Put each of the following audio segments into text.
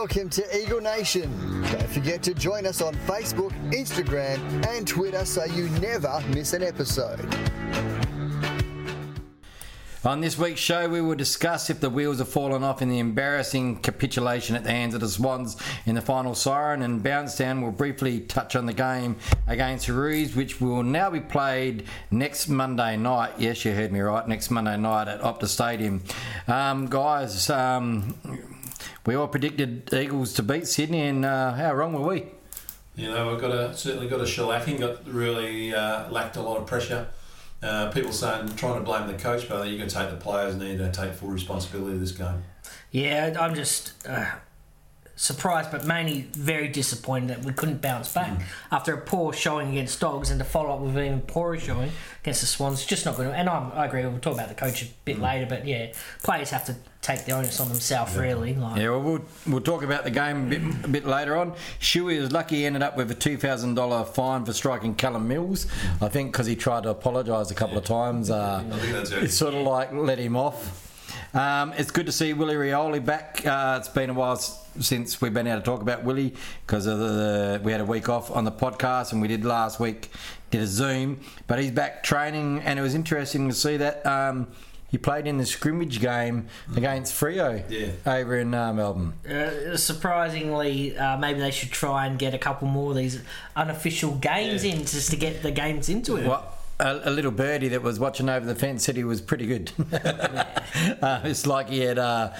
Welcome to Eagle Nation. Don't forget to join us on Facebook, Instagram, and Twitter so you never miss an episode. On this week's show, we will discuss if the wheels have fallen off in the embarrassing capitulation at the hands of the Swans in the final siren, and Bounce Down will briefly touch on the game against Roos, which will now be played next Monday night. Yes, you heard me right, next Monday night at Optus Stadium. Um, guys, um, we all predicted Eagles to beat Sydney, and uh, how wrong were we? You know, we've got a certainly got a shellacking. Got really uh, lacked a lot of pressure. Uh, people saying trying to blame the coach, but you can take the players and need to take full responsibility of this game. Yeah, I'm just uh, surprised, but mainly very disappointed that we couldn't bounce back Mm. after a poor showing against Dogs, and to follow up with an even poorer showing against the Swans. Just not going to. And I'm, I agree. We'll talk about the coach a bit Mm. later, but yeah, players have to take the onus on themselves. Really, like Yeah, well, we'll, we'll talk about the game a bit, a bit later on. Shuey was lucky he ended up with a $2,000 fine for striking Callum Mills. I think because he tried to apologise a couple of times. Uh, I think that's it. it sort of like let him off. Um, it's good to see Willie Rioli back. Uh, it's been a while s- since we've been able to talk about Willie because of the, we had a week off on the podcast and we did last week did a Zoom, but he's back training and it was interesting to see that um, he played in the scrimmage game against Freo Yeah. over in uh, Melbourne. Uh, surprisingly, uh, maybe they should try and get a couple more of these unofficial games Yeah. in just to get the games into it. Well, a, a little birdie that was watching over the fence said he was pretty good. uh, it's like he had uh,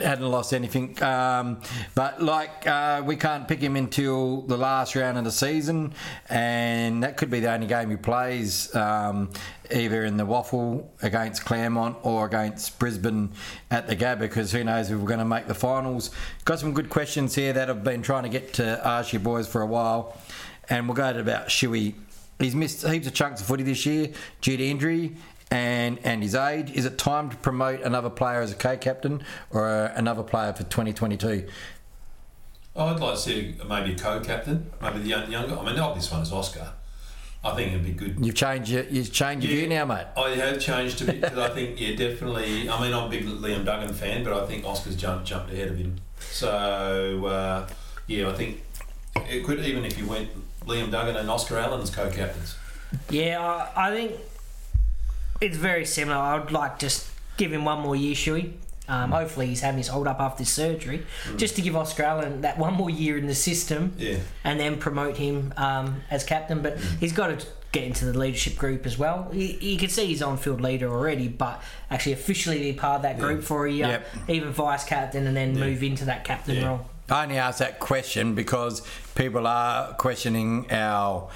hadn't lost anything. Um, but like uh, we can't pick him until the last round of the season, and that could be the only game he plays. Um, Either in the WAFL against Claremont or against Brisbane at the Gabba, because who knows if we're going to make the finals. Got some good questions here that I've been trying to get to ask you boys for a while, and we'll go to about Shuey. He's missed heaps of chunks of footy this year due to injury and, and his age. Is it time to promote another player as a co-captain or uh, another player for 2022? I'd like to see maybe a co-captain, maybe the young, younger. I mean, the obvious one is Oscar. I think it'd be good. You've changed your you've changed your view now, mate. I have changed a bit because I think, yeah, definitely. I mean, I'm a big Liam Duggan fan, but I think Oscar's jumped jumped ahead of him. So, uh, yeah, I think it could even if you went Liam Duggan and Oscar Allen as co-captains. Yeah, I, I think it's very similar. I would like just give him one more year, Shuey. Um, hopefully, he's having his hold up after his surgery, just to give Oscar Allen that one more year in the system, Yeah. and then promote him um, as captain. But he's got to get into the leadership group as well. You, you can see he's on-field leader already, but actually officially be part of that group for a year, Yep. even vice captain, and then move into that captain Yeah. role. I only ask that question because people are questioning our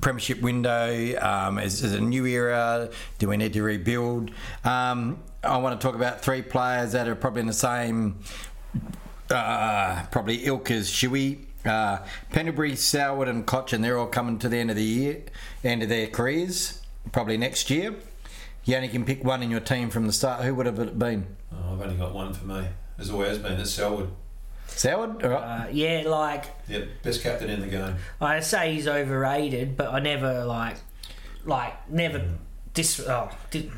premiership window. Um, is, is a new era? Do we need to rebuild? Um, I want to talk about three players that are probably in the same, uh, probably ilk as Shuey. Uh, Pendlebury, Selwood, and Cotchin, they're all coming to the end of the year, end of their careers, probably next year. You only can pick one in your team from the start. Who would have it been? Oh, I've only got one for me. As always been, it's Selwood. Selwood? All right. Uh, yeah, like Yep, best captain in the game. I say he's overrated, but I never like, like never dis. Oh, di-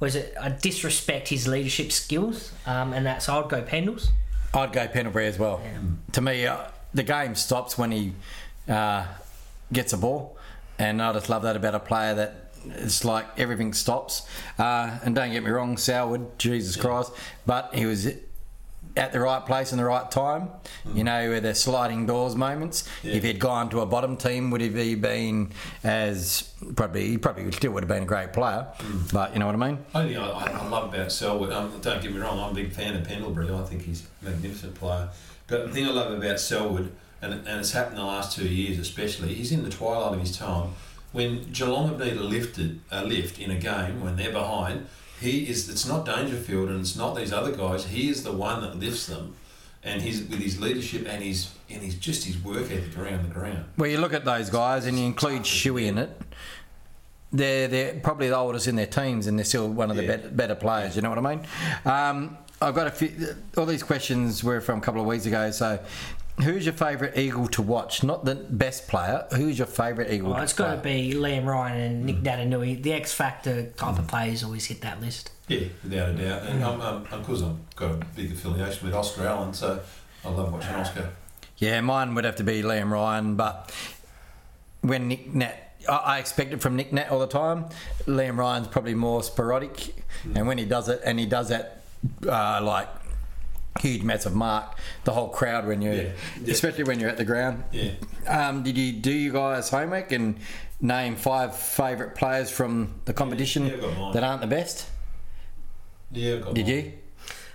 was it? I disrespect his leadership skills, um, and that's I'd go Pendles. I'd go Pendlebury as well. To me, uh, the game stops when he uh, gets a ball, and I just love that about a player that it's like everything stops. Uh, and don't get me wrong, Selwood, Jesus Christ, but he was at the right place in the right time. You know, with the sliding doors moments. Yeah. If he'd gone to a bottom team, would he been as probably? He probably still would have been a great player. But you know what I mean. Only I, I I love about Selwood. Um, don't get me wrong, I'm a big fan of Pendlebury. I think he's a magnificent player. But the thing I love about Selwood, and, and it's happened the last two years especially, he's in the twilight of his time. When Geelong have needed a lifted a lift in a game when they're behind, he is. It's not Dangerfield and it's not these other guys. He is the one that lifts them, and he's with his leadership and his and he's just his work ethic around the ground. Well, you look at those guys and you include Shuey in it. They're they're probably the oldest in their teams, and they're still one of the Yeah. better, better players. You know what I mean? Um, I've got a few. All these questions were from a couple of weeks ago. So, who's your favourite Eagle to watch? Not the best player. Who's your favourite Eagle? Oh, well, it's player? got to be Liam Ryan and Nick mm. Naitanui. The X Factor type of mm. players always hit that list. Yeah, without a doubt. And um, um, I'm, I'm, because I've got a big affiliation with Oscar Allen, so I love watching Oscar. Yeah, mine would have to be Liam Ryan, but when Nick Nat, I, I expect it from Nick Nat all the time. Liam Ryan's probably more sporadic, mm. and when he does it, and he does that uh, like huge, massive mark, the whole crowd when you, Yeah, yeah. especially when you're at the ground. Yeah. Um, did you do you guys homework and name five favourite players from the competition yeah, I've got mine. that aren't the best? Yeah, I've got Did mine. you?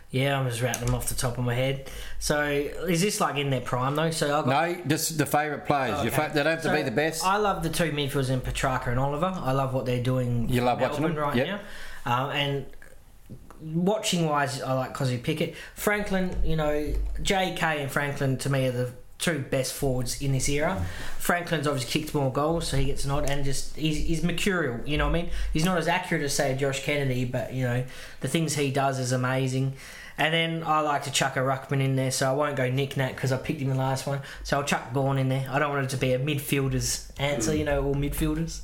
Yeah, I'm just rattling them off the top of my head. So is this like in their prime though? So I got No, just the favourite players. Your Okay. fa- they don't have to be the best. I love the two midfielders in Petracca and Oliver. I love what they're doing. You for love watching them? right Yep. now. Um, and watching wise, I like Kozzy Pickett. Franklin, you know, J.K. and Franklin to me are the two best forwards in this era. Franklin's obviously kicked more goals, so he gets an odd, and just he's, he's mercurial. You know what I mean? He's not as accurate as say Josh Kennedy, but you know the things he does is amazing. And then I like to chuck a ruckman in there, so I won't go Nick Nat because I picked him the last one. So I'll chuck Gawn in there. I don't want it to be a midfielder's answer, mm. you know, all midfielders.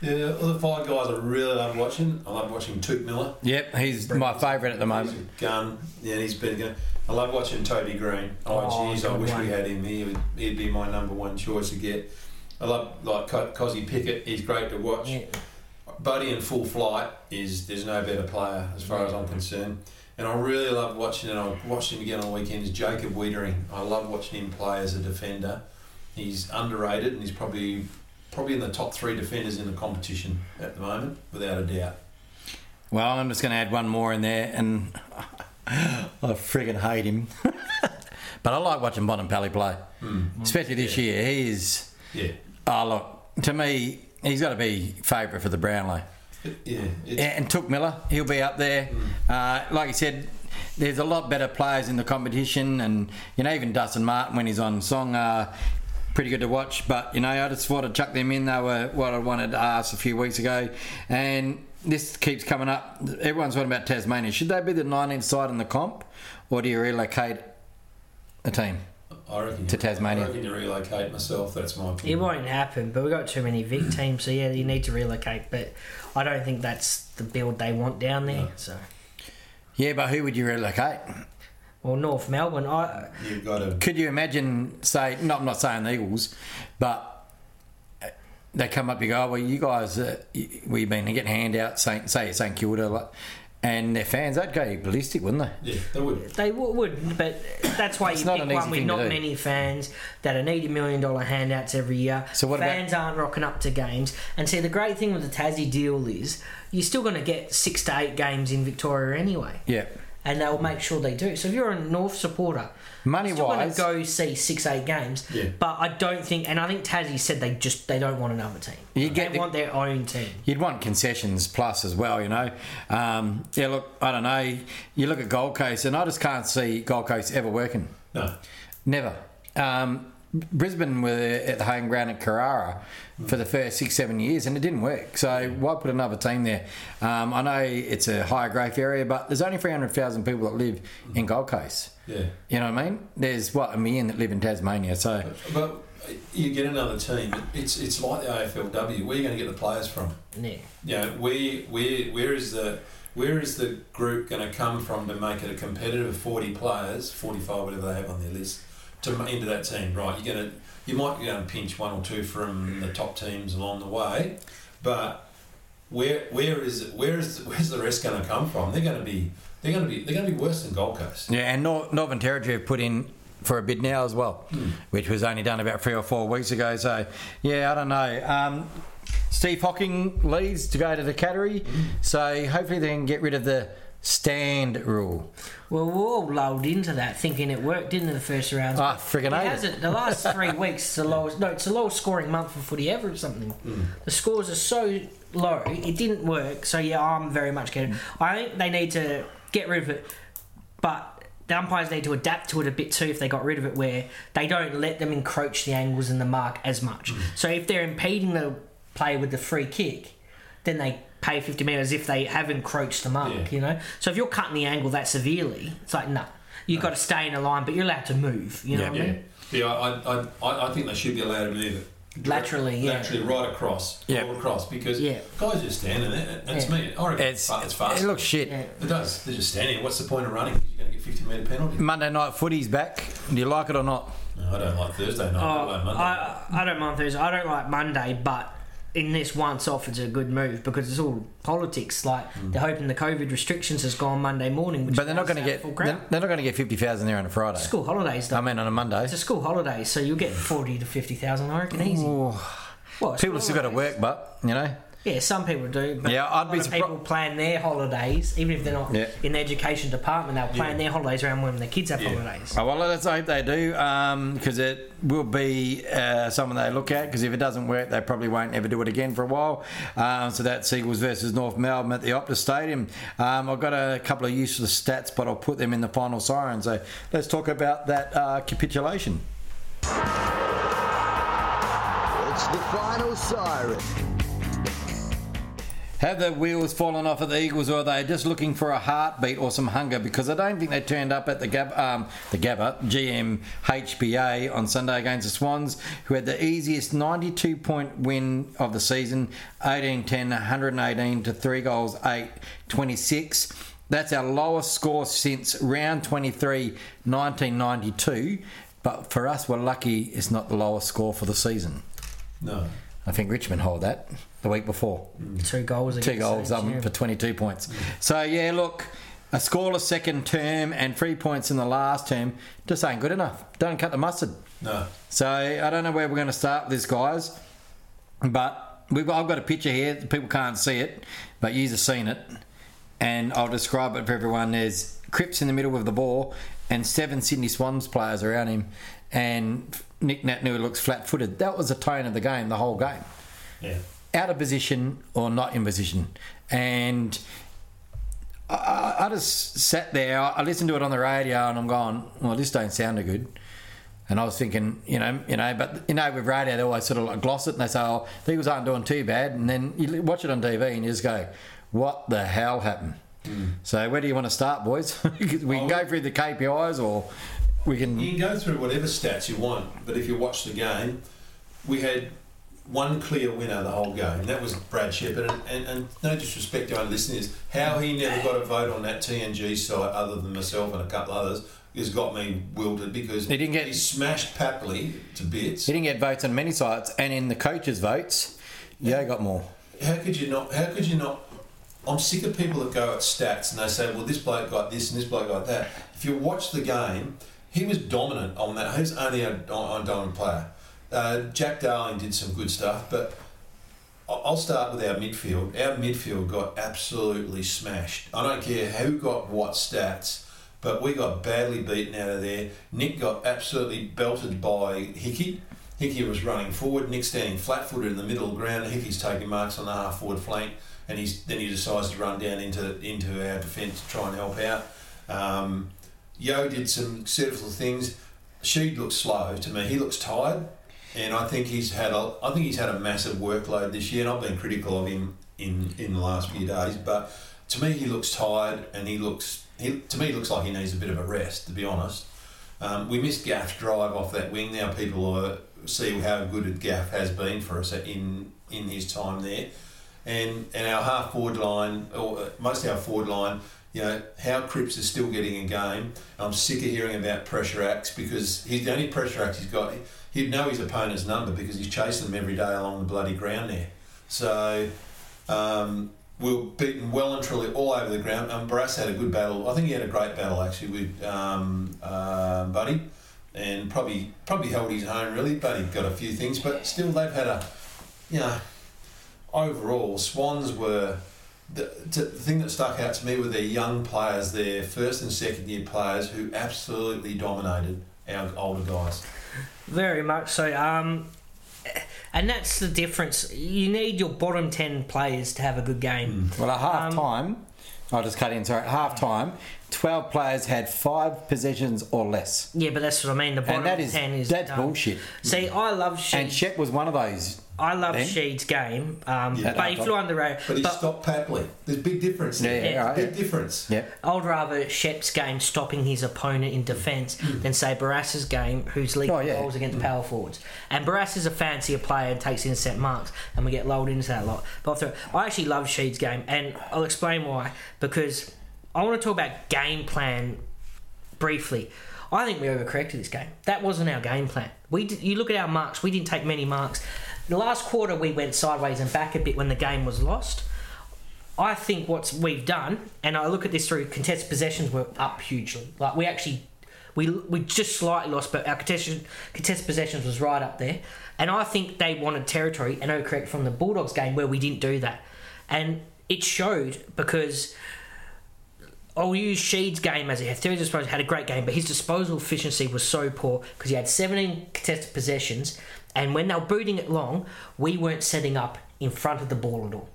Yeah, well, the five guys I really love watching. I love watching Touk Miller. Yep, he's my favourite at the He's moment. a gun. Yeah, he's been a gun. I love watching Toby Greene. Oh, Oh, jeez, I wish one. we had him. He would, he'd be my number one choice to get. I love like Co- Kozzy Pickett. He's great to watch. Yeah. Buddy in full flight is there's no better player as far as I'm concerned. And I really love watching, and I watched him again on weekends. Jacob Weitering. I love watching him play as a defender. He's underrated, and he's probably probably in the top three defenders in the competition at the moment, without a doubt. Well, I'm just going to add one more in there, and I friggin' hate him. but I like watching Bontempelli play, especially this. Yeah. year. He is. Yeah, Oh, look, to me, he's got to be favourite for the Brownlow. Yeah. And Touk Miller, he'll be up there. Uh, like you said, there's a lot better players in the competition, and you know even Dustin Martin when he's on song, uh, pretty good to watch. But you know, I just wanted to chuck them in. They were what I wanted to ask a few weeks ago, and this keeps coming up. Everyone's talking about Tasmania. Should they be the 19th side in the comp, or do you relocate a team? I reckon to you- Tasmania. I reckon you relocate myself. That's my opinion. It won't happen, but we've got too many Vic teams, so yeah, you need to relocate. But I don't think that's the build they want down there. No. So, Yeah, but who would you relocate? Well, North Melbourne, I You've got to. Could you imagine, say, no, I'm not saying the Eagles, but they come up, you go, oh, well, you guys, uh, we've been getting handouts, Saint, say St Kilda, like, and their fans, they'd go ballistic, wouldn't they? Yeah, they would. they w- would, but that's why you not pick one with not do. many fans that are eighty million dollar handouts every year. So what about- fans aren't rocking up to games? And see, the great thing with the Tassie deal is you're still going to get six to eight games in Victoria anyway, Yeah. And they'll make sure they do. So if you're a North supporter, Money still going wise, to go see six eight games. Yeah. But I don't think, and I think Tassie said they just they don't want another team. You they get the- want their own team. you'd want concessions plus as well, you know. Um, yeah, look, I don't know. You look at Gold Coast, and I just can't see Gold Coast ever working. No. Never. Um, Brisbane were at the home ground at Carrara for the first six, seven years, and it didn't work. So why put another team there? Um, I know it's a higher growth area, but there's only 300,000 people that live in Gold Coast. Yeah. You know what I mean? There's, what, a million that live in Tasmania. So, But you get another team. It's it's like the AFLW. Where are you going to get the players from? Yeah. You know, where where where is the where is the group going to come from to make it a competitive forty players, forty five, whatever they have on their list, to into that team? Right, you're going to you might be going to pinch one or two from the top teams along the way, but where where is it, where is where's the rest going to come from? They're going to be they're going to be they're going to be worse than Gold Coast. yeah, and Nor- Northern Territory have put in for a bid now as well, which was only done about three or four weeks ago. So, yeah, I don't know. Um, Steve Hocking leads to go to the category, so hopefully they can get rid of the stand rule. Well, we're all lulled into that, thinking it worked, didn't it, the first round? Ah, friggin' It hasn't. The last three weeks, it's the lowest. No, it's the lowest scoring month for footy ever or something. The scores are so low, it didn't work. So yeah, I'm very much getting. I think they need to get rid of it, but the umpires need to adapt to it a bit too. If they got rid of it, where they don't let them encroach the angles and the mark as much. So if they're impeding the play with the free kick, then they pay 50 metres if they have encroached the mark, Yeah. you know? So if you're cutting the angle that severely, it's like, no, you've got to stay in a line, but you're allowed to move, you know Yeah. what I mean? yeah. I, I, I, I think they should be allowed to move it Laterally, yeah. laterally right across, Yeah. all across, because Yeah. guys just standing there. That's Yeah. me. I reckon It's, it's, it's fast. it looks shit. Yeah. It does. They're just standing. What's the point of running? You're going to get 50 metre penalty. Monday night footy's back. Do you like it or not? No, I don't like Thursday night. Oh, I Oh, like Monday. I, I don't mind Thursday. I don't like Monday, but in this once off, it's a good move because it's all politics. Like mm. they're hoping the COVID restrictions has gone Monday morning, which But they're not going to get. They're, they're not going to get fifty thousand there on a Friday. school holidays. Though. I mean, on a Monday. it's a school holiday, so you'll get forty to fifty thousand. I reckon easy. Ooh. Well, People have still got to work, but you know. Yeah, some people do. But Yeah, a I'd lot be of surpri- people plan their holidays, even if they're not Yeah. in the education department. They'll plan Yeah. their holidays around when their kids have Yeah. holidays. Oh, well, let's hope they do, because it will be uh, someone they look at. Because if it doesn't work, they probably won't ever do it again for a while. Um, so that's Eagles versus North Melbourne at the Optus Stadium. Um, I've got a couple of useless stats, but I'll put them in the final siren. So let's talk about that uh, capitulation. It's the final siren. Have the wheels fallen off at the Eagles, or are they just looking for a heartbeat or some hunger? Because I don't think they turned up at the Gab, um, the Gabba GM HBA on Sunday against the Swans, who had the easiest 92 point win of the season 18 10, 118 to 3 goals, 8 26. That's our lowest score since round 23, 1992. But for us, we're lucky it's not the lowest score for the season. no. I think Richmond hold that the week before mm. Two goals. two goals Saints, yeah. for 22 points. So, yeah, look, a scoreless second term and three points in the last term just ain't good enough. Don't cut the mustard. No. So, I don't know where we're going to start with this, guys, but we've got, I've got a picture here. People can't see it, but you've seen it. And I'll describe it for everyone. There's Cripps in the middle of the ball and seven Sydney Swans players around him. And Nick Natnu looks flat footed. That was the tone of the game, the whole game Yeah. out of position or not in position. And I- I, just sat there. I listened to it on the radio, and I'm going, "Well, this don't sound good." And I was thinking, you know, you know, but you know, with radio, they always sort of like gloss it, and they say, "Oh, the Eagles aren't doing too bad," and then you watch it on TV, and you just go, "What the hell happened?" Hmm. So, where do you want to start, boys? we can go through the KPIs, or we can. You can go through whatever stats you want, but if you watch the game, we had one clear winner the whole game. That was Brad Sheppard. And, and, and no disrespect to our listeners, how he never got a vote on that TNG site other than myself and a couple others has got me wilted because He didn't get- he smashed Papley to bits. He didn't get votes on many sites, and in the coaches' votes, Yeo got more. How could you not? How could you not? I'm sick of people that go at stats and they say, "Well, this bloke got this and this bloke got that." If you watch the game, he was dominant on that. He was only a, on, dominant player. Uh, Jack Darling did some good stuff, but I'll start with our midfield. Our midfield got absolutely smashed. I don't care who got what stats, but we got badly beaten out of there. Nick got absolutely belted by Hickey. Hickey was running forward, Nick standing flat footed in the middle of the ground, Hickey's taking marks on the half forward flank, and he's then he decides to run down into into our defence to try and help out. Um, Yeo did some successful things. She looks slow to me. He looks tired, and I think he's had a I think he's had a massive workload this year. And I've been critical of him in in the last few days, but to me he looks tired, and he looks he, to me looks like he needs a bit of a rest. To be honest, um, we missed Gaff's drive off that wing. Now people are, see how good Gaff has been for us in in his time there, and and our half forward line, or uh, most of our forward line. You know how Cripps is still getting a game. I'm sick of hearing about pressure acts because he's the only pressure act he's got. He'd know his opponent's number because he's chasing them every day along the bloody ground there. So um, we were beaten well and truly all over the ground. And Barrass had a good battle. I think he had a great battle actually with um, uh, Buddy, and probably probably held his own really. Buddy got a few things, but still they've had a, you know, overall Swans were. The, t- the thing that stuck out to me were their young players, their first and second year players who absolutely dominated our older guys. Very much so. Um, and that's the difference. You need your bottom 10 players to have a good game. Well, at half Um, time, I'll just cut in. Sorry, at half time, twelve players had five possessions or less, Yeah, but that's what I mean. The bottom and that is 10 is. that's done. bullshit. See, I love shit. And Sheed. Shep was one of those. I love then? Sheed's game, um, Yeah. but he flew under the radar. But he But stopped Papley. There's a big difference. Yeah, there. yeah, right, big yeah. difference. Yeah. I'd rather Shep's game stopping his opponent in defence hmm. than say Barrass's game, who's leading Oh, yeah. goals against hmm. power forwards. And Barrass is a fancier player and takes intercept marks, and we get lulled into that a lot. But I'll I actually love Sheed's game, and I'll explain why. Because I want to talk about game plan briefly. I think we overcorrected this game. That wasn't our game plan. We did, you look at our marks. We didn't take many marks. The last quarter we went sideways and back a bit when the game was lost. I think what we've done, and I look at this through contested possessions were up hugely. Like we actually, we we just slightly lost, but our contested contested possessions was right up there. And I think they wanted territory and overcorrect from the Bulldogs game where we didn't do that, and it showed because. I'll use Sheed's game as a theory disposal had a great game, but his disposal efficiency was so poor because he had 17 contested possessions, and when they were booting it long, we weren't setting up in front of the ball at all.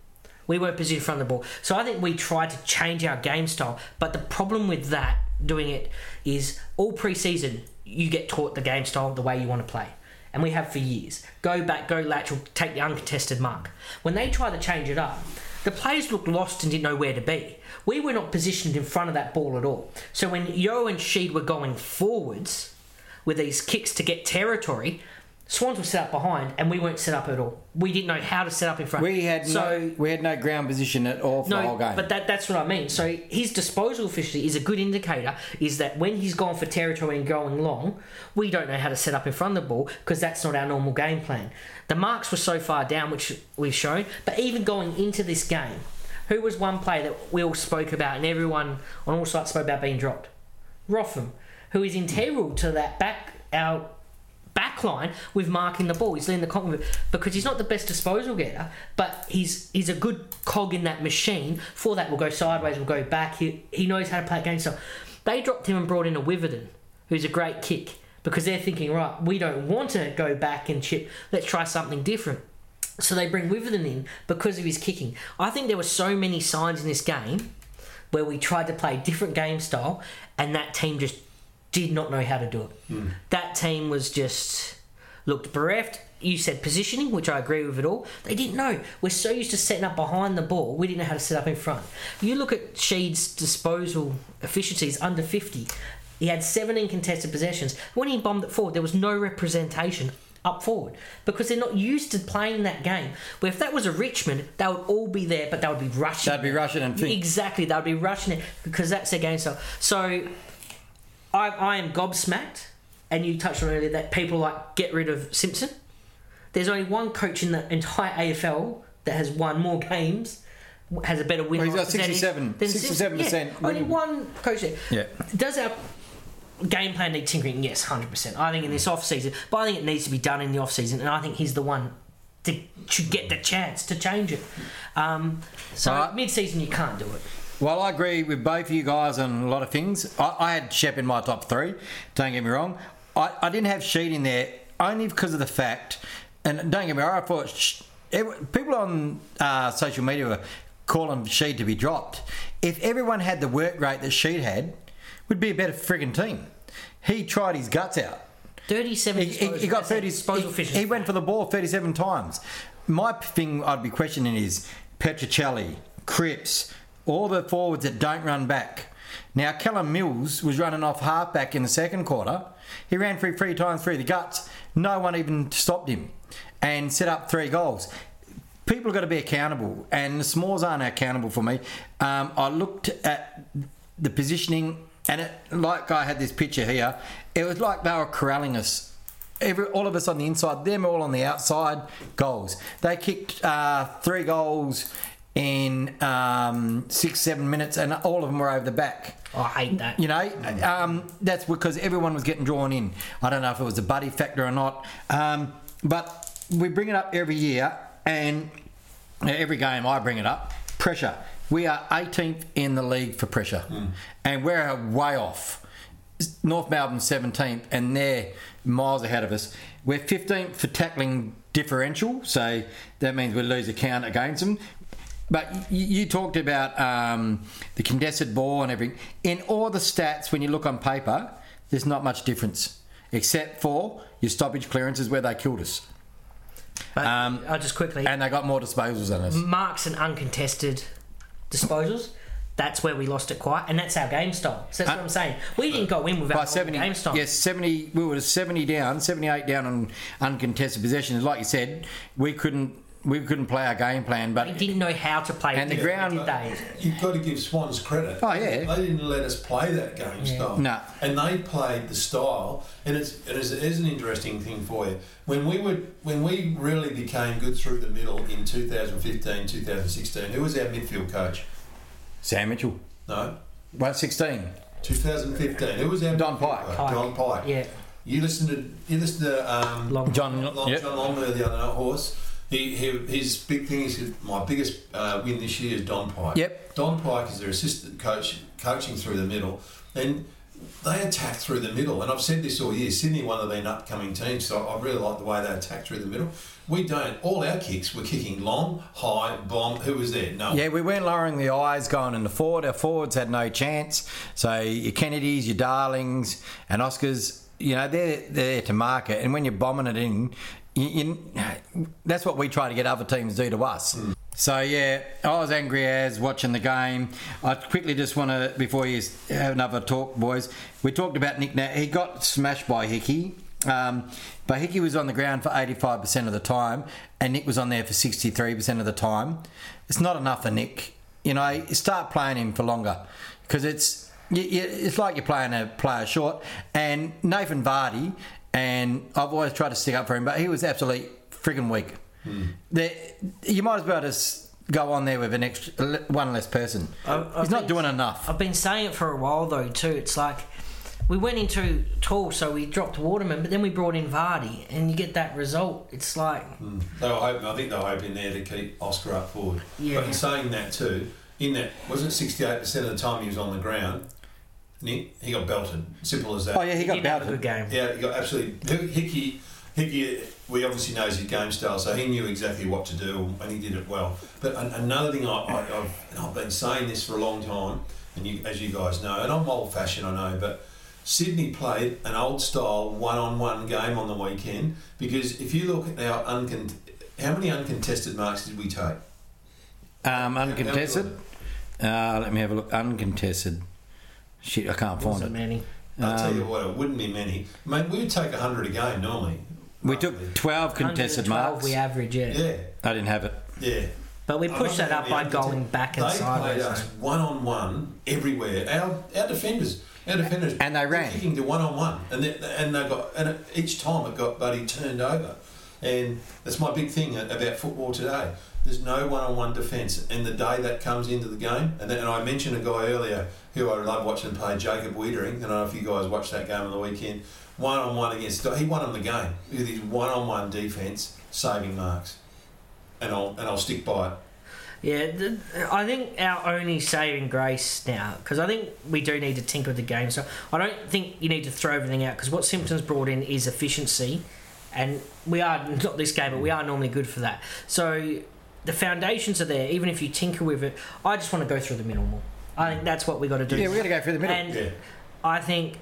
We weren't positioned in front of the ball. So I think we tried to change our game style. But the problem with that, doing it, is all pre-season you get taught the game style the way you want to play. And we have for years. Go back, go lateral, take the uncontested mark. When they try to change it up, the players looked lost and didn't know where to be. We were not positioned in front of that ball at all. So when Yeo and Sheed were going forwards with these kicks to get territory, Swans were set up behind, and we weren't set up at all. We didn't know how to set up in front. We had so, no we had no ground position at all for the whole game. but that, that's what I mean. So his disposal efficiency is a good indicator. Is that when he's gone for territory and going long, we don't know how to set up in front of the ball because that's not our normal game plan. The marks were so far down, which we've shown. But even going into this game, who was one player that we all spoke about and everyone on all sides spoke about being dropped? Rotham, who is integral to that back our backline with marking the ball. He's leading the comp because he's not the best disposal getter, but he's he's a good cog in that machine. For that, we'll go sideways, we'll go back. He, he knows how to play game style. They dropped him and brought in a Witherden, who's a great kick, because they're thinking, right, we don't want to go back and chip. Let's try something different. So they bring Witherden in because of his kicking. I think there were so many signs in this game where we tried to play different game style, and that team just did not know how to do it. Hmm. That team was just looked bereft. You said positioning, which I agree with it all. They didn't know. We're so used to setting up behind the ball, we didn't know how to set up in front. You look at Sheed's disposal efficiencies under 50. He had 17 contested possessions. When he bombed it forward, there was no representation up forward because they're not used to playing that game. Where if that was a Richmond, they would all be there, but they would be rushing. They'd be rushing and think. Exactly, they'd be rushing it because that's their game style. So I, I am gobsmacked, and you touched on earlier that people like get rid of Simpson. There's only one coach in the entire AFL that has won more games, has a better win Well, he's got percentage 67 than Simpson. 67% Yeah, only one coach there. Yeah. Does our game plan need tinkering? Yes, hundred percent. I think in this off season, but I think it needs to be done in the off season, and I think he's the one to should get the chance to change it. Um, so Right. mid season, you can't do it. Well, I agree with both of you guys on a lot of things. I, I had Shep in my top three. Don't get me wrong. I, I didn't have Sheed in there only because of the fact, and don't get me wrong, I thought Sh- people on uh, social media were calling Sheed to be dropped. If everyone had the work rate that Sheed had, we'd be a better frigging team. He tried his guts out. Thirty-seven. He, he, he got 30. disposal He, he went for the ball 37 times. My thing I'd be questioning is Petruccelle, Cripps, all the forwards that don't run back. Now, Callum Mills was running off halfback in the second quarter. He ran through three times through the guts. No one even stopped him and set up three goals. People have got to be accountable, and the Smalls aren't accountable for me. Um, I looked at the positioning, and it, like I had this picture here, it was like they were corralling us. Every, all of us on the inside, them all on the outside, goals. They kicked uh, three goals in um, six, seven minutes, and all of them were over the back. I hate that. You know, um, that's because everyone was getting drawn in. I don't know if it was a buddy factor or not, um, but we bring it up every year, and every game I bring it up. Pressure. We are 18th in the league for pressure, and we're way off. North Melbourne 17th, and they're miles ahead of us. We're 15th for tackling differential, so that means we lose a count against them. But you talked about um, the contested ball and everything. In all the stats, when you look on paper, there's not much difference, except for your stoppage clearances where they killed us, But Um, I'll just quickly. and they got more disposals than us. marks and uncontested disposals. That's where we lost it quite, and that's our game style. So that's what I'm saying. We didn't go in By without 70, game style. yes, 70. We were 70 down, 78 down on uncontested possessions. Like you said, we couldn't we couldn't play our game plan, but They didn't know how to play And the ground- did they? You've got to give Swans credit. Oh, yeah. They didn't let us play that game style. No. And they played the style, and it's it is, it is an interesting thing for you. When we would when we really became good through the middle in 2015, 2016, who was our midfield coach? Sam Mitchell. No, Well, 16. 2015. Who was our Don Pike. coach? Pike. Don Pike. Yeah, You listened to you listened to um, long. John, Long, yep. John Longmire the other night, horse. He, he, his big thing is my biggest uh, win this year is Don Pike. Yep. Don Pike is their assistant coach, coaching through the middle, and they attack through the middle. And I've said this all year. Sydney, one of their upcoming teams, so I really like the way they attack through the middle. We don't. All our kicks were kicking long, high, bomb. Who was there? No. Yeah, we weren't lowering the eyes going in the forward. Our forwards had no chance. So your Kennedys, your Darlings, and Oscars, you know, they're, they're there to market. And when you're bombing it in, you, you, that's what we try to get other teams to do to us. So yeah, I was angry as watching the game. I quickly just want to before you have another talk, boys. We talked about Nick. Now he got smashed by Hickey. Um, but Hickey was on the ground for 85% of the time, and Nick was on there for 63% of the time. It's not enough for Nick. You know, start playing him for longer because it's you, you, it's like you're playing a player short. And Nathan Vardy, and I've always tried to stick up for him, but he was absolutely friggin' weak. Hmm. There, you might as well just go on there with an extra one less person. I- I He's not think- doing enough. I've been saying it for a while though too. It's like we went into tall, so we dropped Waterman, but then we brought in Vardy, and you get that result. It's like hmm. They were hoping. I think they were hoping there to keep Oscar up forward. Yeah. But in saying that too, in that wasn't sixty-eight percent of the time he was on the ground. Nick, he got belted. Simple as that. Oh yeah, he he got didn't have a good belted. game. Yeah, he got absolutely. Hickey, Hickey, we obviously knows his game style, so he knew exactly what to do, and he did it well. But another thing, I, I, I've, and I've been saying this for a long time, and you, as you guys know, and I'm old-fashioned, I know, but Sydney played an old-style one-on-one game on the weekend because if you look at our uncon, how many uncontested marks did we take? Um, uncontested. Uh, let me have a look. Uncontested. Shit, I can't find it. many. I'll tell Um, you what, it wouldn't be many. Mate, we would take hundred a game normally. We took 12 contested 112 marks. We average, yeah. Yeah, I didn't have it. yeah. But we pushed that up by going back and they sideways. played us one on one everywhere. Our our defenders, our defenders, And they were ran. kicking to one on one, and they, and they got and each time it got buddy turned over, and that's my big thing about football today. There's no one on one defence, and the day that comes into the game, and and I mentioned a guy earlier who I love watching play, Jacob Weitering. And I don't know if you guys watched that game on the weekend. One on one against he won him the game with his one on one defence, saving marks, and I'll and I'll stick by it. Yeah, I think our only saving grace now, because I think we do need to tinker with the game. So I don't think you need to throw everything out, because what Simpsons brought in is efficiency, and we are not this game, but we are normally good for that. So the foundations are there. Even if you tinker with it, I just want to go through the middle more. I think that's what we got to do. Yeah, we got to go through the middle. And Yeah. I think.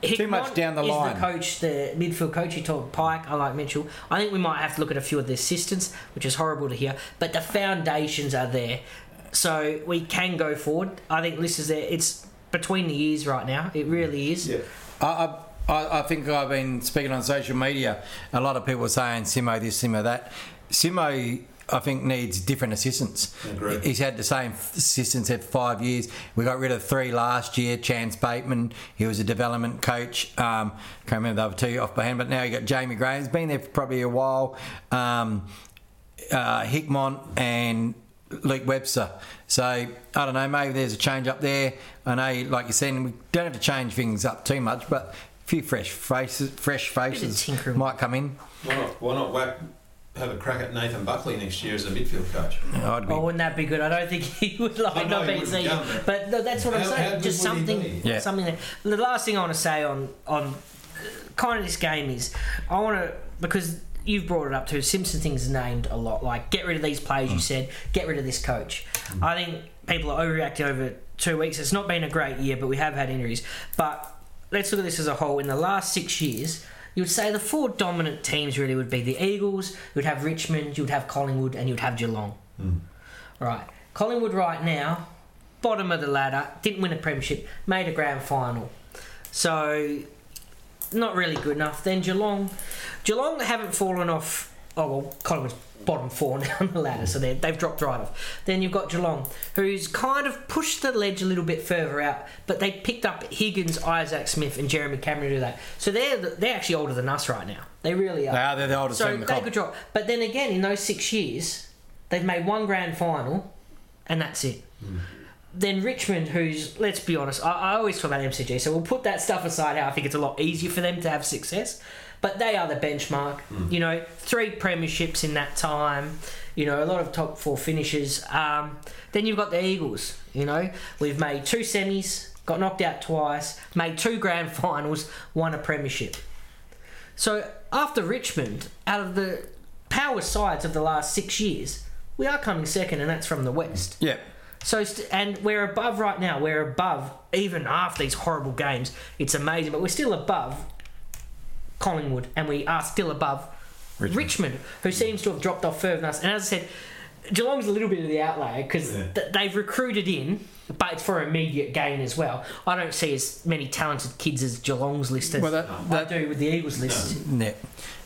Too much down the is line. the coach, the midfield coach. You talk Pike. I like Mitchell. I think we might have to look at a few of the assistants, which is horrible to hear. But the foundations are there, so we can go forward. I think this is there. It's between the years right now. It really is. Yeah. I, I, I think I've been speaking on social media. A lot of people are saying Simo this, Simo that. Simo, I think, needs different assistants. Agreed. He's had the same assistants for five years. We got rid of three last year. Chance Bateman, he was a development coach. Um, can't remember the other two off by hand, but now you got Jamie Graham. He's been there for probably a while. Um, uh, Hickmott and Luke Webster. So I don't know. Maybe there's a change up there. I know, like you said, we don't have to change things up too much, but few fresh faces, fresh faces might come in. Why not? Why not whack, have a crack at Nathan Buckley next year as a midfield coach? I'd be, Oh, wouldn't that be good? I don't think he would like I know not being seen. but- But no, that's what I'm saying. how good Just would he something, be? Yeah. something. That, the last thing I want to say on on uh, kind of this game is I want to because you've brought it up too. Simpson things named a lot. Like get rid of these players. Mm. You said get rid of this coach. I think people are overreacting over two weeks. It's not been a great year, but we have had injuries. But let's look at this as a whole. In the last six years. You would say the four dominant teams really would be the Eagles, you would have Richmond, you would have Collingwood, and you would have Geelong. Hmm. Right. Collingwood right now, bottom of the ladder, didn't win a premiership, made a grand final. So not really good enough. Then Geelong Geelong haven't fallen off oh well, Collingwood's bottom four now on the ladder, so they they've dropped right off. Then you've got Geelong, who's kind of pushed the ledge a little bit further out, but they picked up Higgins, Isaac Smith, and Jeremy Cameron to do that. So they're they're actually older than us right now. They really are. They are, they're the oldest so team in the they could drop. But then again, in those six years, they've made one grand final, and that's it. Hmm. Then Richmond, who's let's be honest, I, I always talk about MCG, so we'll put that stuff aside. How I think it's a lot easier for them to have success, but they are the benchmark. You know, three premierships in that time. You know, a lot of top four finishes. Um, then you've got the Eagles. You know, we've made two semis, got knocked out twice, made two grand finals, won a premiership. So after Richmond, out of the power sides of the last six years, we are coming second, and that's from the West. Yeah. So, st- and we're above right now. We're above even after these horrible games. It's amazing, but we're still above Collingwood, and we are still above Richmond, who seems to have dropped off further than us. And as I said, Geelong's a little bit of the outlier because Yeah. th- they've recruited in, but it's for immediate gain as well. I don't see as many talented kids as Geelong's list as Well, that- I that- do with the Eagles list. Yeah.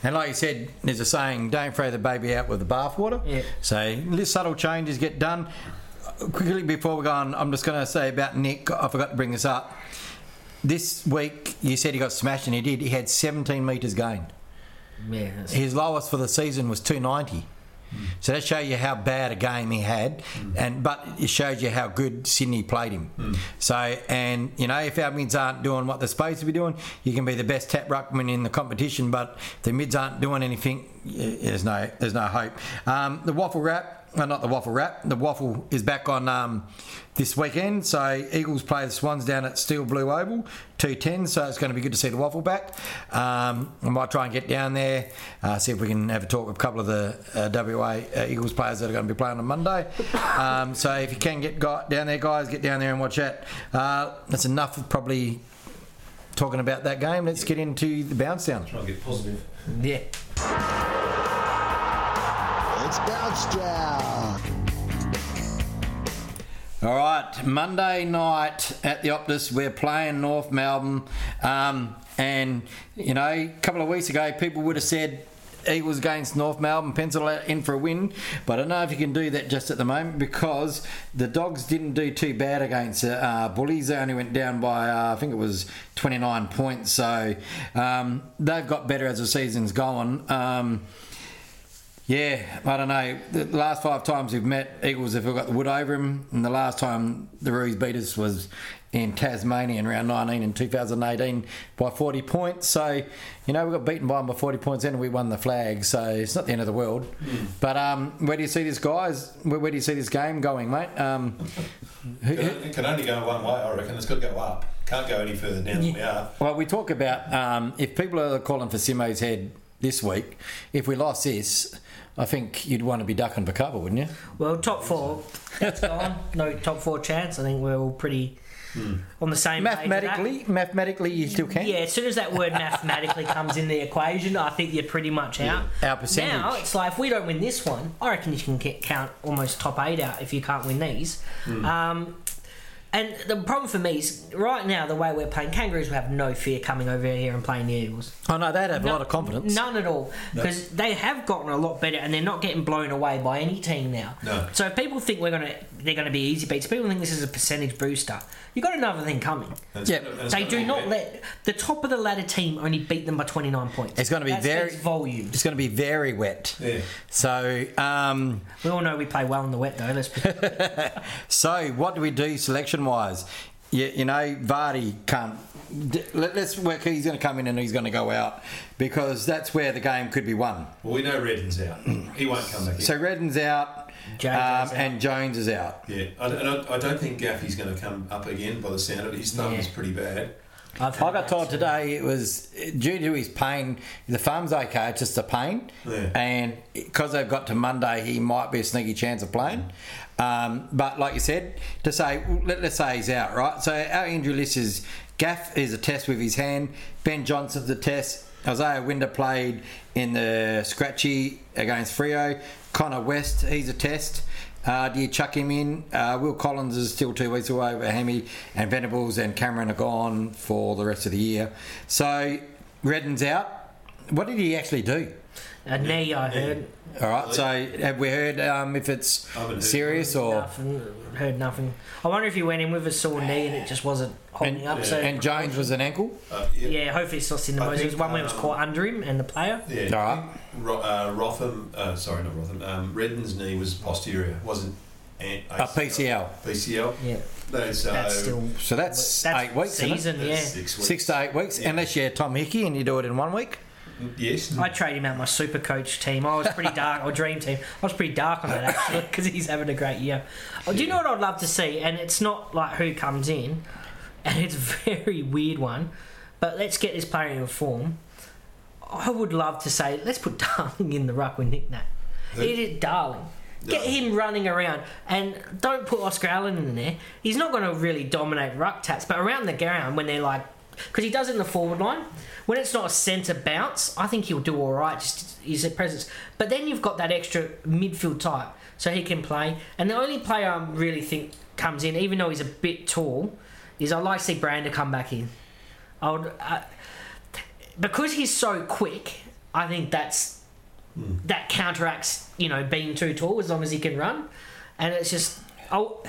And like you said, there's a saying, don't throw the baby out with the bathwater. Yeah. So little subtle changes get done. Quickly before we go on, I'm just going to say about Nick, I forgot to bring this up. This week, you said he got smashed, and he did. He had 17 metres gained. Yeah, His lowest for the season was 290. So that shows you how bad a game he had, and but it shows you how good Sydney played him. So and you know if our mids aren't doing what they're supposed to be doing, you can be the best tap ruckman in the competition, but if the mids aren't doing anything, there's no there's no hope. Um, the WAFL wrap. Well, not the WAFL wrap. The WAFL is back on um, this weekend. So Eagles play the Swans down at Steel Blue Oval, two ten. So it's going to be good to see the WAFL back. Um, I might try and get down there, uh, see if we can have a talk with a couple of the uh, WA uh, Eagles players that are going to be playing on Monday. Um, so if you can get gu- down there, guys, get down there and watch that. Uh, that's enough of probably talking about that game. Let's get into the bounce down. Try and get positive. yeah. Bounce down. All right, Monday night at the Optus, we're playing North Melbourne. Um, and, you know, a couple of weeks ago, people would have said Eagles against North Melbourne, pencil in for a win. But I don't know if you can do that just at the moment because the Dogs didn't do too bad against uh, Bullies. They only went down by, uh, I think it was 29 points. So um, they've got better as the season's gone. Um, yeah, I don't know. The last five times we've met, Eagles have got the wood over them, and the last time the Roos beat us was in Tasmania in round 19 in 2018 by 40 points. So, you know, we got beaten by them by 40 points and we won the flag, so it's not the end of the world. But um, where do you see this, guys? Where, where do you see this game going, mate? Um, who- who- It can only go one way, I reckon. It's got to go up. Can't go any further down than we are. Well, we talk about um, if people are calling for Simo's head this week, if we lost this, I think you'd want to be ducking for cover, wouldn't you? Well, top four, that's gone. No top four chance. I think we're all pretty on the same page. Mathematically, mathematically, you still can. Yeah, as soon as that word mathematically comes in the equation, I think you're pretty much out. Our percentage. Now it's like if we don't win this one, I reckon you can get, count almost top eight out if you can't win these. Um, and the problem for me is right now the way we're playing, Kangaroos will have no fear coming over here and playing the Eagles. Oh no, they'd have a lot of confidence. None at all. Because they have gotten a lot better and they're not getting blown away by any team now. No. So if people think we're gonna they're gonna be easy beats, people think this is a percentage booster. You got another thing coming. And Yeah. gonna- They do not let the top of the ladder team only beat them by twenty nine points. It's gonna be That very- speaks volumes. It's going to be very wet. Yeah. So, um, We all know we play well in the wet though. Let's so what do we do selection wise? You, you know, Vardy can't. Let, us work. He's going to come in and he's going to go out because that's where the game could be won. Well, we know Redden's out. He won't come back in. So Redden's out, Jones um, and Jones is out. yeah, I, and I, I don't think Gaffy's going to come up again by the sound of it. His thumb Yeah. is pretty bad. I've I got told today it was due to his pain. The thumb's okay, it's just a pain, Yeah. and because they've got to Monday, he might be a sneaky chance of playing. Um, but like you said, to say let, let's say he's out, right? So our injury list is Gaff is a test with his hand. Ben Johnson's a test. Isaiah Winder played in the scratchy against Freo. Connor West, he's a test. Uh, do you chuck him in? Uh, Will Collins is still two weeks away with Hammy, and Venables and Cameron are gone for the rest of the year. So Redden's out. What did he actually do? A knee, I heard. All right. So have we heard um, if it's heard serious or? Nothing. Heard nothing. I wonder if he went in with a sore knee and it just wasn't holding And, up. So and Jones was an ankle. Uh, yeah. yeah, hopefully it's not in the I most. There was think, one where it was um, caught under him and the player. Yeah. All right. Ro- uh, Rotham, uh, sorry, not Rotham. Um, Redden's knee was posterior, wasn't an- A PCL. PCL. Yeah, No, so that's still So that's, that's eight weeks. isn't it? season. Yeah, six weeks. Six to eight weeks, Yeah. unless you're Tom Hickey and you do it in one week. Yes. I trade him out my super coach team. I was pretty dark, or dream team. I was pretty dark on that actually because he's having a great year. Oh, do you know what I'd love to see? And it's not like who comes in, and it's a very weird one. But let's get this player in form. I would love to say let's put Darling in the ruck with Nic Nat. It is Darling. Get him running around and don't put Oscar Allen in there. He's not going to really dominate ruck tats, but around the ground when they're like, because he does it in the forward line. When it's not a centre bounce, I think he'll do all right. Just his presence. But then you've got that extra midfield type, so he can play. And the only player I really think comes in, even though he's a bit tall, is I like to see Brander come back in. I would, uh, because he's so quick. I think that's that counteracts you know being too tall as long as he can run, and it's just oh,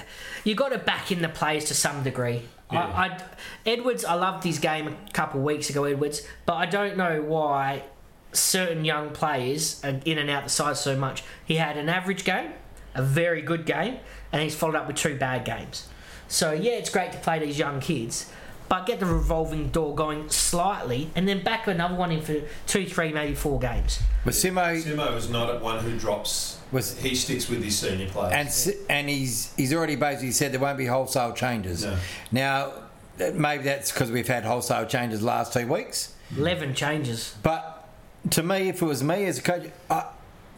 you got to back in the players to some degree. I, I Edwards, I loved his game a couple of weeks ago, Edwards, but I don't know why certain young players are in and out the side so much. He had an average game, a very good game, and he's followed up with two bad games. So yeah, it's great to play these young kids, but get the revolving door going slightly, and then back another one in for two, three, maybe four games. Was Simo Simo is not one who drops. Was- he sticks with his senior players. and S- and he's he's already basically said there won't be wholesale changes. No. Now, maybe that's because we've had wholesale changes last two weeks. Eleven changes. But to me, if it was me as a coach, I,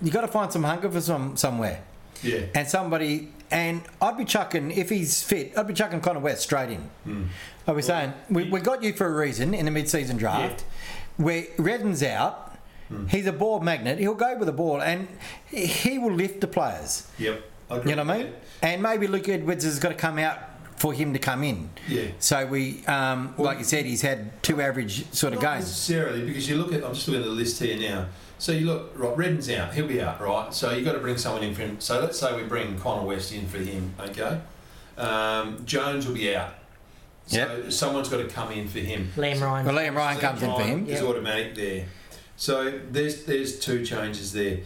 you got to find some hunger for some somewhere. yeah. and somebody and I'd be chucking if he's fit. I'd be chucking Connor West straight in. Hmm. I'd be saying we, we got you for a reason in the mid-season draft. Where Redden's out, Hmm. he's a ball magnet. He'll go with the ball and he will lift the players. Yep. Agree You know what I mean? And maybe Luke Edwards has got to come out for him to come in. Yeah. So we, um, like you said, he's had two average sort of Not games. necessarily, because you look at. I'm just looking at the list here now. So you look, right, Redden's out. He'll be out, right? So you've got to bring someone in for him. So let's say we bring Connor West in for him, okay? Um, Jones will be out. So Yep. someone's got to come in for him. Liam Ryan. Well, Liam Ryan comes in for him. Is Yeah. automatic there. So there's there's two changes there.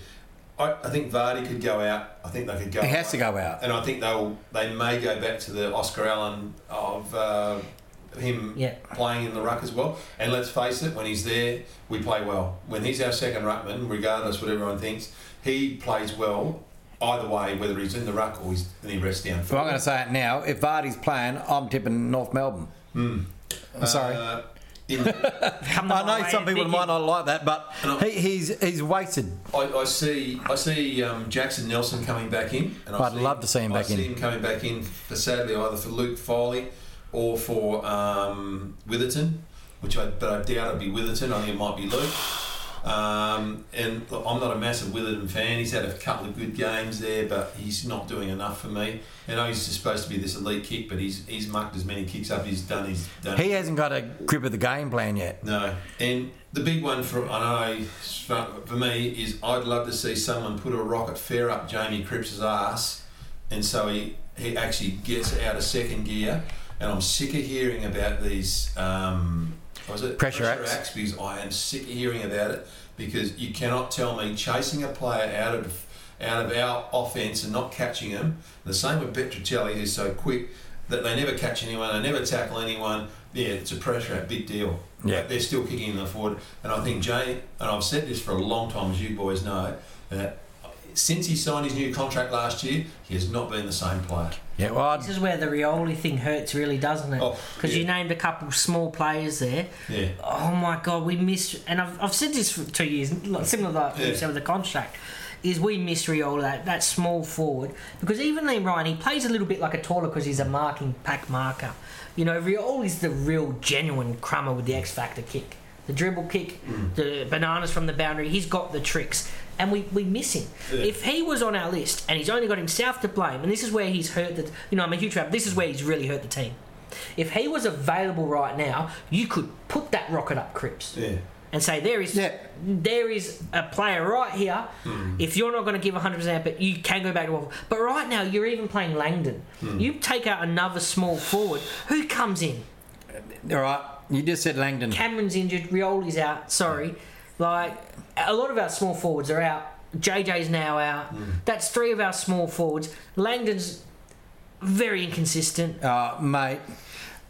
I, I think Vardy could go out. I think they could go. He has to go out. And I think they'll they may go back to the Oscar Allen of uh, him Yeah. playing in the ruck as well. And let's face it, when he's there, we play well. When he's our second ruckman, regardless what everyone thinks, he plays well either way, whether he's in the ruck or he's and he rests down. Well, I'm going to say it now. If Vardy's playing, I'm tipping North Melbourne. Hmm. I'm sorry. Uh, in, Come I know some people pick might not like that, but he, he's he's wasted. I, I see I see um, Jackson Nelson coming back in. And I I'd see, love to see him I back in. see him coming back in for sadly either for Luke Foley or for um, Witherden, which I but I doubt it'd be Witherden. I think it might be Luke. Um, and look, I'm not a massive Witherden fan. He's had a couple of good games there, but he's not doing enough for me. I know he's supposed to be this elite kick, but he's he's mucked as many kicks up. He's done. He's done. He hasn't got a grip of the game plan yet. No, and the big one for I know for me is I'd love to see someone put a rocket fair up Jamie Cripps' ass, and so he he actually gets out of second gear. And I'm sick of hearing about these. Um, was it Pressure acts. Because I am sick of hearing about it because you cannot tell me chasing a player out of out of our offence and not catching him. The same with Petruccelle, who's so quick that they never catch anyone, they never tackle anyone. Yeah, it's a pressure act, big deal. Yeah. They're still kicking in the forward. And I think Jay, and I've said this for a long time, as you boys know, that since he signed his new contract last year, he has not been the same player. Yeah, well, This is where the Rioli thing hurts, really, doesn't it? Oh, Because you named a couple small players there. Yeah. Oh my god, we missed, and I've, I've said this for two years, similar you Yeah. said with the contract, is we miss Rioli, that, that small forward. Because even Liam Ryan, he plays a little bit like a taller because he's a marking pack marker. You know, Rioli's the real genuine crumber with the X Factor kick. The dribble kick, Mm. the bananas from the boundary, he's got the tricks. And we, we miss him. Yeah. If he was on our list and he's only got himself to blame, and this is where he's hurt the, you know, I'm a huge fan, this is where he's really hurt the team. If he was available right now, you could put that rocket up Cripps. Yeah. and say there is Yeah. there is a player right here. Hmm. If you're not going to give 100%, but you can go back to WAFL. But right now, you're even playing Langdon. Hmm. You take out another small forward. Who comes in? All right, you just said Langdon. Cameron's injured. Rioli's out. Sorry. Like, a lot of our small forwards are out. JJ's now out. Hmm. That's three of our small forwards. Langdon's very inconsistent. Uh, mate,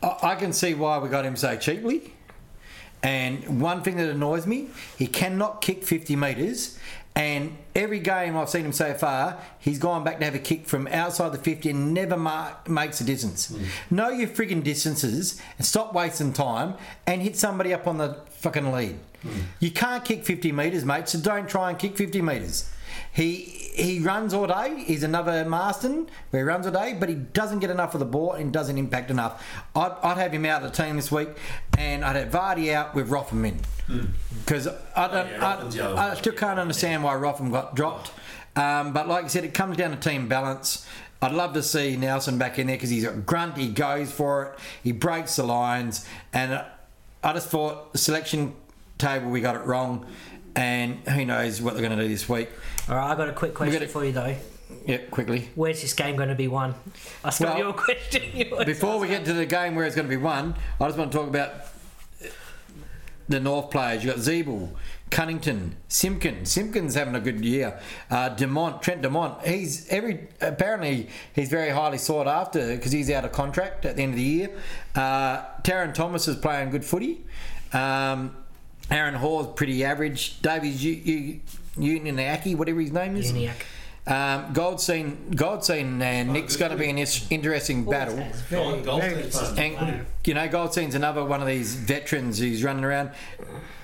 I, I can see why we got him so cheaply. And one thing that annoys me, he cannot kick 50 metres. And every game I've seen him so far, he's gone back to have a kick from outside the 50 and never mark, makes a distance. Mm. Know your friggin' distances and stop wasting time and hit somebody up on the fucking lead. Mm. You can't kick 50 metres, mate, so don't try and kick 50 metres. He he runs all day. He's another Masten where he runs all day, but he doesn't get enough of the ball and doesn't impact enough. I'd, I'd have him out of the team this week, and I'd have Vardy out with Rotham in because I don't. Hmm. yeah, Rotham's the other I, I one. still can't understand why Rotham got dropped. Um, but like I said, it comes down to team balance. I'd love to see Nelson back in there because he's a grunt. He goes for it. He breaks the lines, and uh, I just thought the selection table we got it wrong, and who knows what they're going to do this week. All right, I got a quick question gotta- for you though. Yeah, quickly. Where's this game going to be won? I stole Well, your question. You always Before we get to the game where it's going to be won, I just want to talk about the North players. You've got Ziebell, Cunnington, Simpkin. Simpkin's having a good year. Uh, Dumont, Trent Dumont. He's every apparently he's very highly sought after because he's out of contract at the end of the year. Uh, Tarryn Thomas is playing good footy. Um, Aaron Hall's pretty average. Davies U- U- Uniacke, whatever his name is. Um, Goldstein, Goldstein and Nick's going to be an is- interesting battle. It's very, Gold- Goldstein's very fun. consistent player. And you know, Goldstein's another one of these veterans who's running around.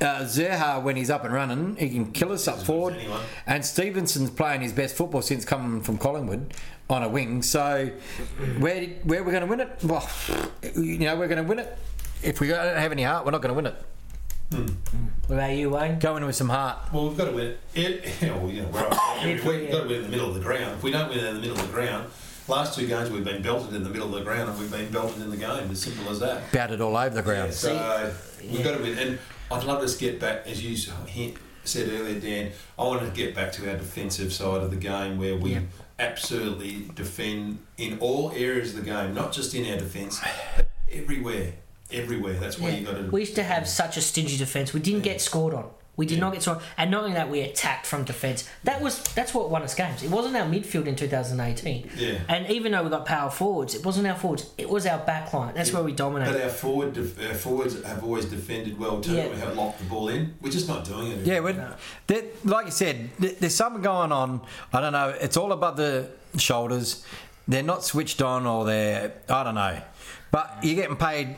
Uh, Zurhaar, when he's up and running, he can kill us up forward. anyone. And Stephenson's playing his best football since coming from Collingwood on a wing. So, where where we're going to win it? Well, you know, we're going to win it. If we don't have any heart, we're not going to win it. Hmm. What about you, Wayne? Go in with some heart. Well, we've got to win it. it you know, you know, we're up every If week. we- We've got to win in the middle of the ground. If we don't win in the middle of the ground, last two games we've been belted in the middle of the ground and we've been belted in the game. As simple as that. Battered all over the ground. So we've got to win. And I'd love to get back, as you said earlier, Dan. I want to get back to our defensive side of the game where we Yeah. absolutely defend in all areas of the game, not just in our defence, but everywhere. Everywhere. That's where you got to. We used to have such a stingy defence. We didn't get scored on. We did not get scored, and not only that, we attacked from defence. That was that's what won us games. It wasn't our midfield in 2018. Yeah. And even though we got power forwards, it wasn't our forwards. It was our back line. That's where we dominated. But dominated. our forward, def- our forwards have always defended well too. Yeah. We have locked the ball in. We're just not doing it. Yeah, well, there, like you said, there- there's something going on. I don't know. It's all above the shoulders. They're not switched on, or they're I don't know. But you're getting paid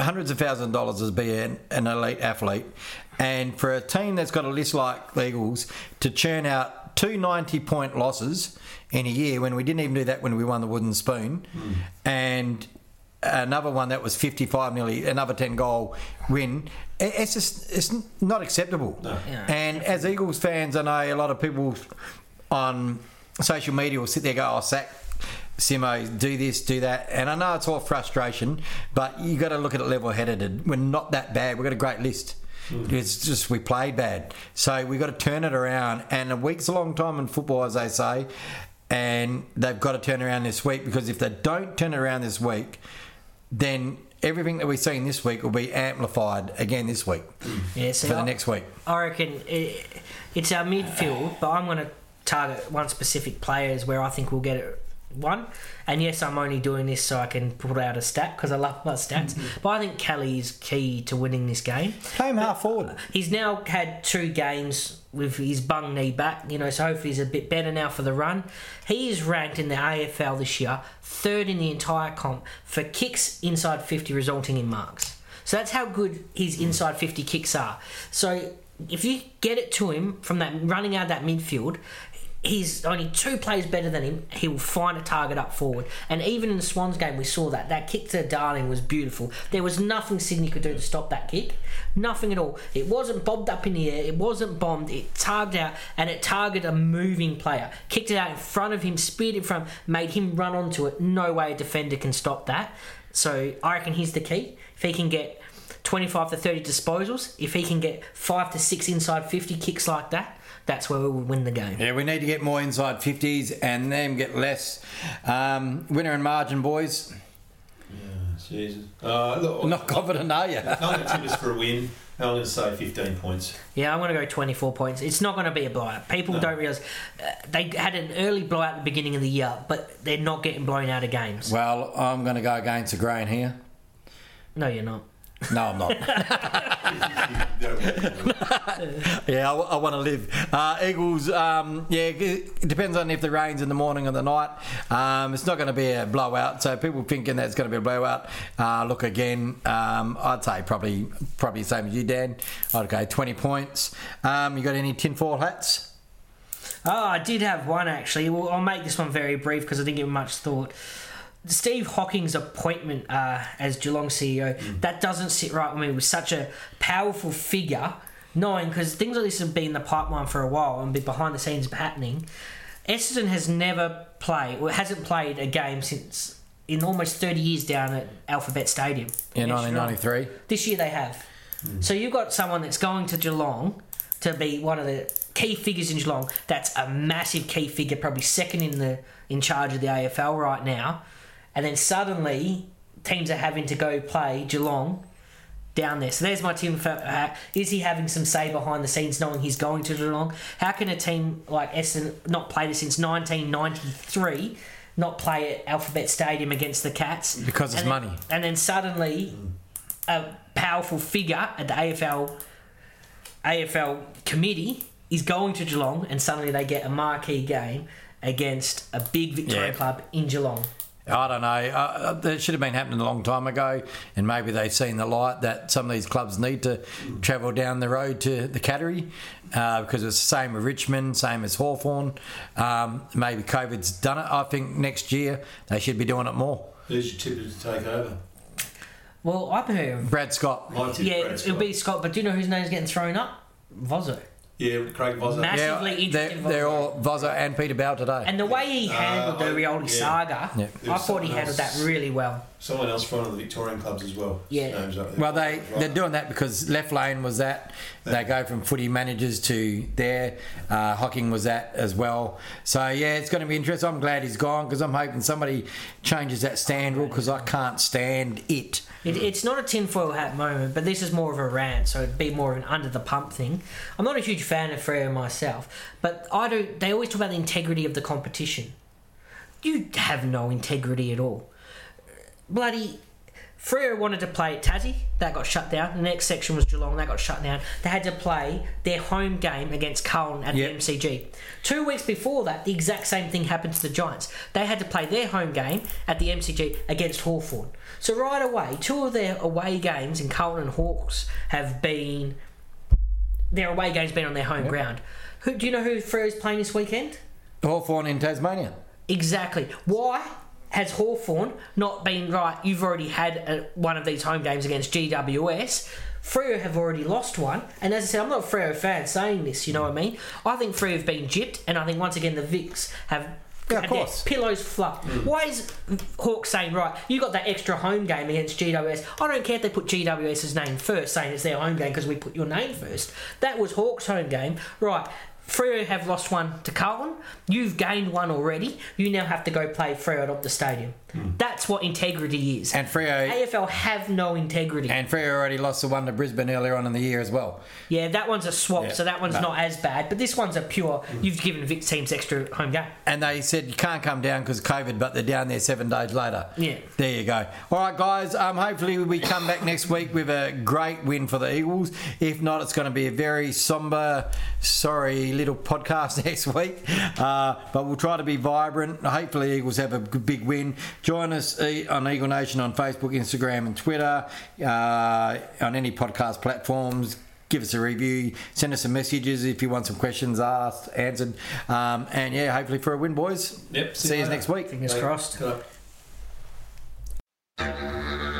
hundreds of thousands of dollars to be an, an elite athlete, and for a team that's got a list like the Eagles to churn out two 90 point losses in a year when we didn't even do that when we won the wooden spoon, hmm. and another one that was 55 nearly another 10 goal win it's just it's not acceptable No. Yeah. and as eagles fans i know a lot of people on social media will sit there and go oh sack Simo, do this, do that, and I know it's all frustration, but you got to look at it level-headed. We're not that bad. We've got a great list. Hmm. It's just we played bad, so we got to turn it around. And a week's a long time in football, as they say, and they've got to turn around this week because if they don't turn around this week, then everything that we've seen this week will be amplified again this week hmm. yeah, see, for the I- next week. I reckon it, it's our midfield, but I'm going to target one specific player is where I think we'll get it one. And yes, I'm only doing this so I can put out a stat because I love my stats. Mm-hmm. But I think Kelly is key to winning this game. Play him half forward. Uh, he's now had two games with his bung knee back, you know, so hopefully he's a bit better now for the run. He is ranked in the AFL this year third in the entire comp for kicks inside 50 resulting in marks. So that's how good his mm. inside 50 kicks are. So if you get it to him from that running out of that midfield, he's only two plays better than him. He will find a target up forward. And even in the Swans game, we saw that. That kick to Darling was beautiful. There was nothing Sydney could do to stop that kick. Nothing at all. It wasn't bobbed up in the air. It wasn't bombed. It targeted out and it targeted a moving player. Kicked it out in front of him, speared in front, made him run onto it. No way a defender can stop that. So I reckon he's the key. If he can get 25 to 30 disposals. If he can get five to six inside 50 kicks like that, that's where we would win the game. Yeah, we need to get more inside 50s and then get less. Um, winner and margin, boys. Yeah, Jesus. Uh, look, Not confident, are you? I'm going to tip us for a win. I'm going to say 15 points. Yeah, I'm going to go 24 points. It's not going to be a blowout. People No. don't realise uh, they had an early blowout at the beginning of the year, but they're not getting blown out of games. Well, I'm going to go against the grain here. No, you're not. No, I'm not. yeah, I, want to live. Uh, Eagles, um, yeah, it depends on if the rain's in the morning or the night. Um, it's not going to be a blowout, so people thinking that it's going to be a blowout. Uh, look again, um, I'd say probably probably the same as you, Dan. I'd go 20 points. Um, you got any tinfoil hats? Oh, I did have one actually. Well, I'll make this one very brief because I didn't give much thought. Steve Hocking's appointment uh, as Geelong CEO, that doesn't sit right with me. With such a powerful figure, knowing because things like this have been in the pipeline for a while and been behind the scenes happening. Essendon has never played, or hasn't played a game since in almost 30 years down at Alphabet Stadium. In Yes, right. 1993. This year they have. So you've got someone that's going to Geelong to be one of the key figures in Geelong. That's a massive key figure, probably second in the in charge of the AFL right now. And then suddenly teams are having to go play Geelong down there. So there's my team. For, uh, is he having some say behind the scenes, knowing he's going to Geelong? How can a team like Essendon not play this since 1993? Not play at Alphabet Stadium against the Cats Because it's money. and then suddenly a powerful figure at the AFL AFL committee is going to Geelong, and suddenly they get a marquee game against a big Victoria Yeah. club in Geelong. I don't know. Uh, that should have been happening a long time ago, and maybe they've seen the light that some of these clubs need to travel down the road to the Cattery uh, because it's the same with Richmond, same as Hawthorn. Um, maybe COVID's done it. I think next year they should be doing it more. Who's your tipper to take over? Well, I've heard. Brad Scott. Yeah, Brad it'll be Scott, but do you know whose name's getting thrown up? Vozzo. Yeah, Craig Vozzo. Mass- Yeah, Massively they're, interested they're all Vozzo and Peter Bow today. And the way he handled Uh, the Rioli yeah. saga, Yeah. I thought he someone handled that really well. Someone else from one of the Victorian clubs as well. Yeah. Name's. Well, they Right. they're doing that because left lane was that. They go from footy managers to there. Uh, Hocking was that as well. So yeah, it's going to be interesting. I'm glad he's gone because I'm hoping somebody changes that stand rule because I can't stand it. It, it's not a tinfoil hat moment, but this is more of a rant, so it'd be more of an under the pump thing. I'm not a huge fan of Freo myself, but I do. They always talk about the integrity of the competition. You have no integrity at all. Bloody Freo wanted to play at Tassie, that got shut down. The next section was Geelong, that got shut down. They had to play their home game against Carlton at Yep. the MCG. Two weeks before that, the exact same thing happened to the Giants. They had to play their home game at the MCG against Hawthorn. So right away, two of their away games in Carlton and Hawks have been their away games been on their home ground. Who do you know who Freo's playing this weekend? Hawthorn in Tasmania. Exactly. Why has Hawthorn not been right? You've already had a, one of these home games against GWS. Freo have already lost one, and as I said, I'm not a Freo fan saying this. You know what I mean? I think Freo have been gypped, and I think once again the Vics have. Yeah, of had their course. Pillows fluffed. Hmm. Why is Hawks saying right? You got that extra home game against GWS. I don't care if they put GWS's name first, saying it's their home game because we put your name first. That was Hawks' home game, right? Freo have lost one to Carlton. You've gained one already. You now have to go play Freo at Optus Stadium. That's what integrity is. And Freo AFL have no integrity. and Freo already lost the one to Brisbane earlier on in the year as well. yeah, that one's a swap, Yeah, so that one's no. not as bad. But this one's a pure. You've given Vic teams extra home game. And they said you can't come down because of COVID, but they're down there seven days later. Yeah. There you go. All right, guys. Um, hopefully we come back next week with a great win for the Eagles. If not, it's going to be a very somber, sorry little podcast next week. Uh, but we'll try to be vibrant. Hopefully, Eagles have a big win. Join us uh, on Eagle Nation on Facebook, Instagram, and Twitter. Uh, on any podcast platforms. Give us a review. Send us some messages if you want some questions asked, answered. Um, and yeah, hopefully for a win, boys. Yep. See you later. next week. Fingers Bye. crossed. Good luck.